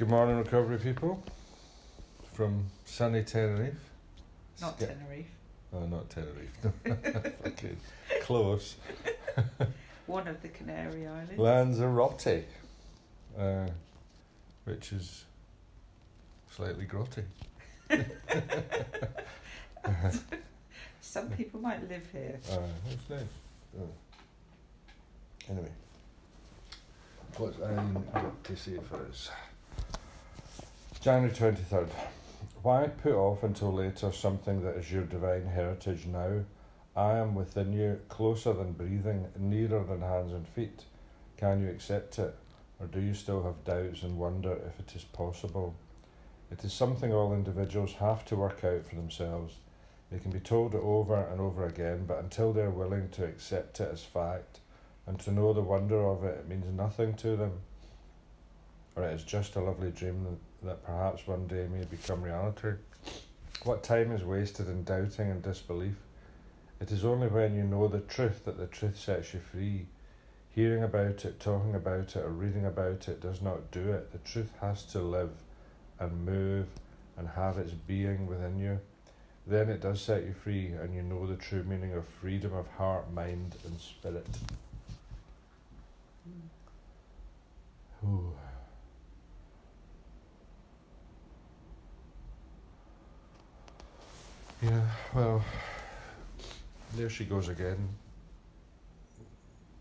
Good morning, recovery people. From sunny Tenerife. Not Tenerife. Oh, not Tenerife. Fucking close. One of the Canary Islands. Lanzarote, uh, which is slightly grotty. Some people might live here. Uh, that's nice. Oh. Anyway, what's Anne got to say for us? January 23rd. Why put off until later something that is your divine heritage now? I am within you, closer than breathing, nearer than hands and feet. Can you accept it? Or do you still have doubts and wonder if it is possible? It is something all individuals have to work out for themselves. They can be told it over and over again, but until they're willing to accept it as fact and to know the wonder of it, it means nothing to them. Or it is just a lovely dream that, perhaps one day may become reality. What time is wasted in doubting and disbelief? It is only when you know the truth that the truth sets you free. Hearing about it, talking about it, or reading about it does not do it. The truth has to live and move and have its being within you. Then it does set you free, and you know the true meaning of freedom of heart, mind, and spirit. Hmm. Ooh. Yeah, well, there she goes again,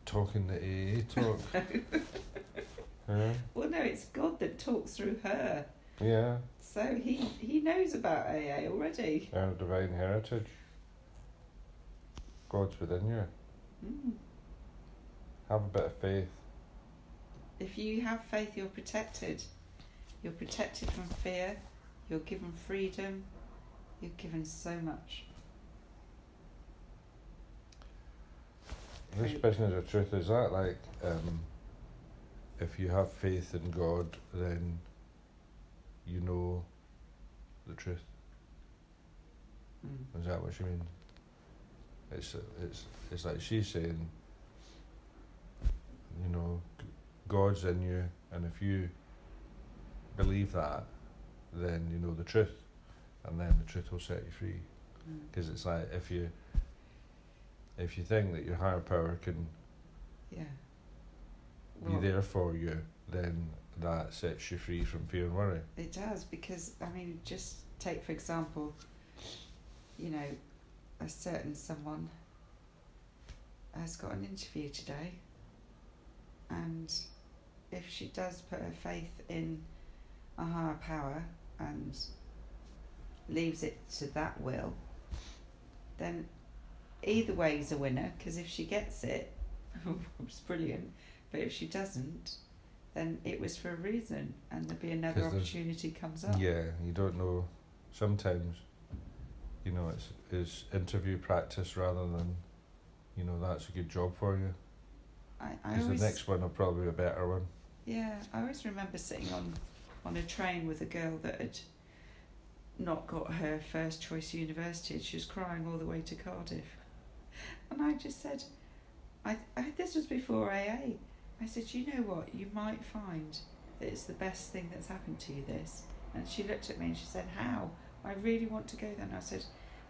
talking the AA talk. yeah, Well, no, it's God that talks through her. yeah, So he, he knows about AA already. our divine heritage. God's within you. Mm. Have a bit of faith. If you have faith, you're protected. You're protected from fear. You're given freedom. You're given so much. This business of truth is that like um, if you have faith in God, then you know the truth. Mm. Is that what you mean? It's it's it's like she's saying. You know, God's in you, and if you believe that, then you know the truth, and then the truth will set you free. Mm. Because it's like if you if you think that your higher power can Yeah. be there for you, then that sets you free from fear and worry. It does because I mean, just take for example, you know, a certain someone has got an interview today, and if she does put her faith in a higher power and leaves it to that will, then either way is a winner because if she gets it, oh, it's brilliant. But if she doesn't, then it was for a reason, and there'll be another opportunity comes up. Yeah, you don't know. Sometimes, you know, it's it's interview practice rather than, you know, that's a good job for you. I, I Because the next one will probably be a better one. yeah, I always remember sitting on, on a train with a girl that had not got her first choice university, and she was crying all the way to Cardiff, and I just said, I, I this was before AA. I said, you know what, you might find that it's the best thing that's happened to you. This, and she looked at me and she said, how? I really want to go there. And I said,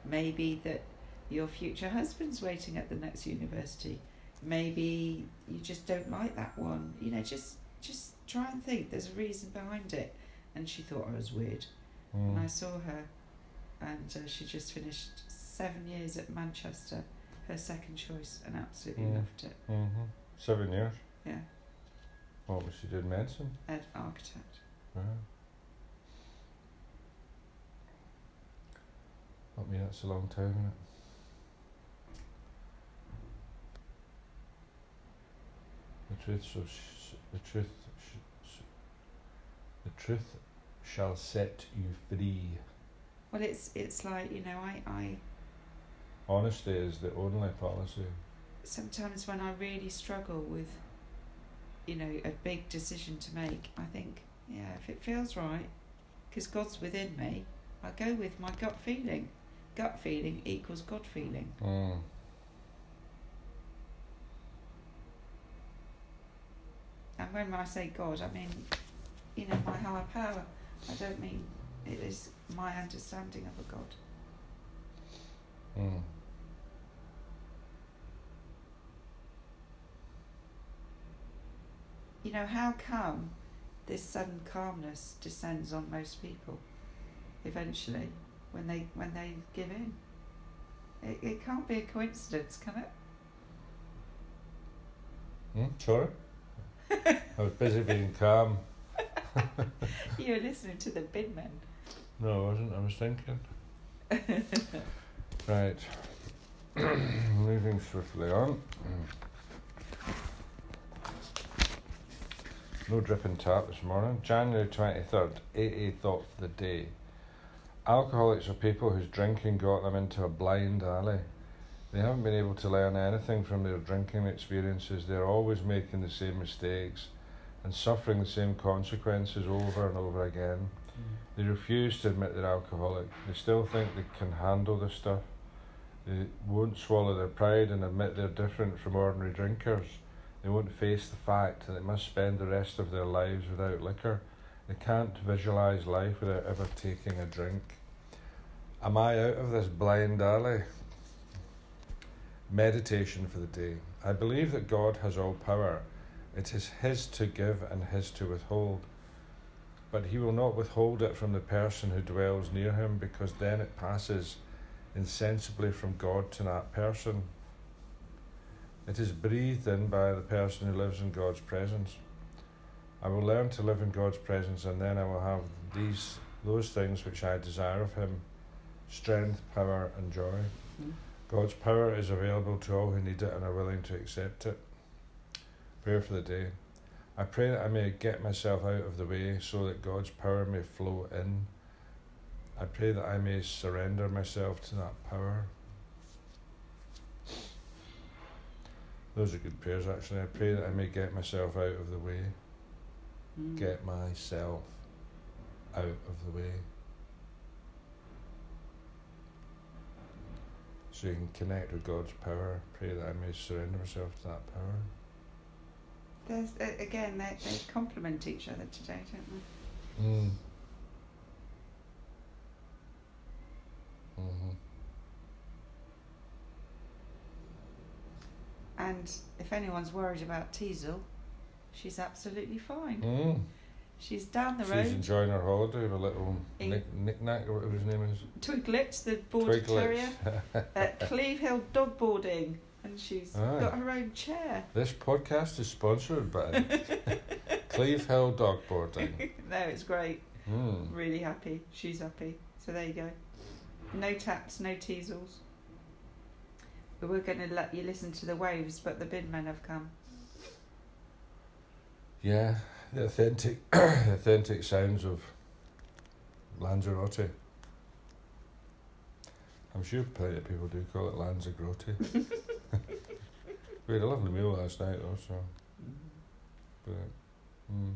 maybe that your future husband's waiting at the next university maybe you just don't like that one you know just just try and think there's a reason behind it and she thought i was weird and i Mm. saw her and uh, she just finished seven years at manchester her second choice and absolutely Mm. loved it Mm-hmm. Seven years. yeah What was she did Medicine. ed architect Right. I mean, that's a long time, isn't it? The truth shall, sh- the truth, sh- sh- the truth shall set you free. well it's it's like you know i i Honesty is the only policy. sometimes when i really struggle with you know a big decision to make i think yeah if it feels right because god's within me i go with my gut feeling gut feeling equals god feeling Mm. and when i say god i mean you know, my higher power. I don't mean it is my understanding of a God. Mm. You know, how come this sudden calmness descends on most people eventually when they when they give in? It, it can't be a coincidence, can it? Mm, sorry? I was busy being calm. you were listening to the bin men. No, I wasn't. I was thinking. right. Moving swiftly on. No dripping tap this morning. January 23rd, AA thought for the day. Alcoholics are people whose drinking got them into a blind alley. They haven't been able to learn anything from their drinking experiences. They're always making the same mistakes and suffering the same consequences over and over again. Mm. They refuse to admit they're alcoholic. They still think they can handle the stuff. They won't swallow their pride and admit they're different from ordinary drinkers. They won't face the fact that they must spend the rest of their lives without liquor. They can't visualize life without ever taking a drink. Am I out of this blind alley? Meditation for the day. I believe that God has all power. It is His to give and His to withhold. But He will not withhold it from the person who dwells near Him because then it passes insensibly from God to that person. It is breathed in by the person who lives in God's presence. I will learn to live in God's presence and then I will have these those things which I desire of him strength, power and joy. Mm. God's power is available to all who need it and are willing to accept it. Prayer for the day. I pray that I may get myself out of the way so that God's power may flow in. I pray that I may surrender myself to that power. Those are good prayers, actually. I pray that I may get myself out of the way. Mm. Get myself out of the way. So you can connect with God's power. Pray that I may surrender myself to that power. There's uh, again they they complement each other today, don't they? Mm. Mm-hmm. And if anyone's worried about Teasel, she's absolutely fine. Mm. She's down the She's road. She's enjoying her holiday with a little knick, knick-knack or whatever his name is. Twiglets, the border terrier, at Cleve Hill dog boarding, and she's Aye. got her own chair. this podcast is sponsored by Cleve Hill Dog Boarding. no, it's great. Mm. Really happy. She's happy. So there you go. No taps, no teasels. We were going to let you listen to the waves, but the bin men have come. Yeah, the authentic, authentic sounds of Lanzarote. I'm sure plenty of people do call it Lanzarote. we had a lovely meal last night, though, so but mm,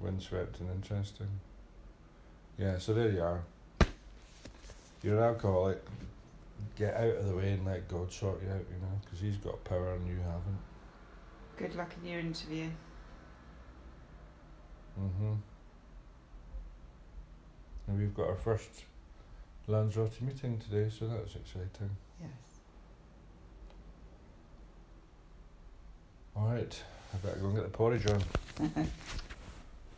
windswept and interesting. Yeah, so there you are. You're an alcoholic. Get out of the way and let God sort you out, you know, because He's got power and you haven't. Good luck in your interview. Mm-hmm. And we've got our first Lanzarote meeting today, so that's exciting. Yes. All right, I better go and get the porridge on.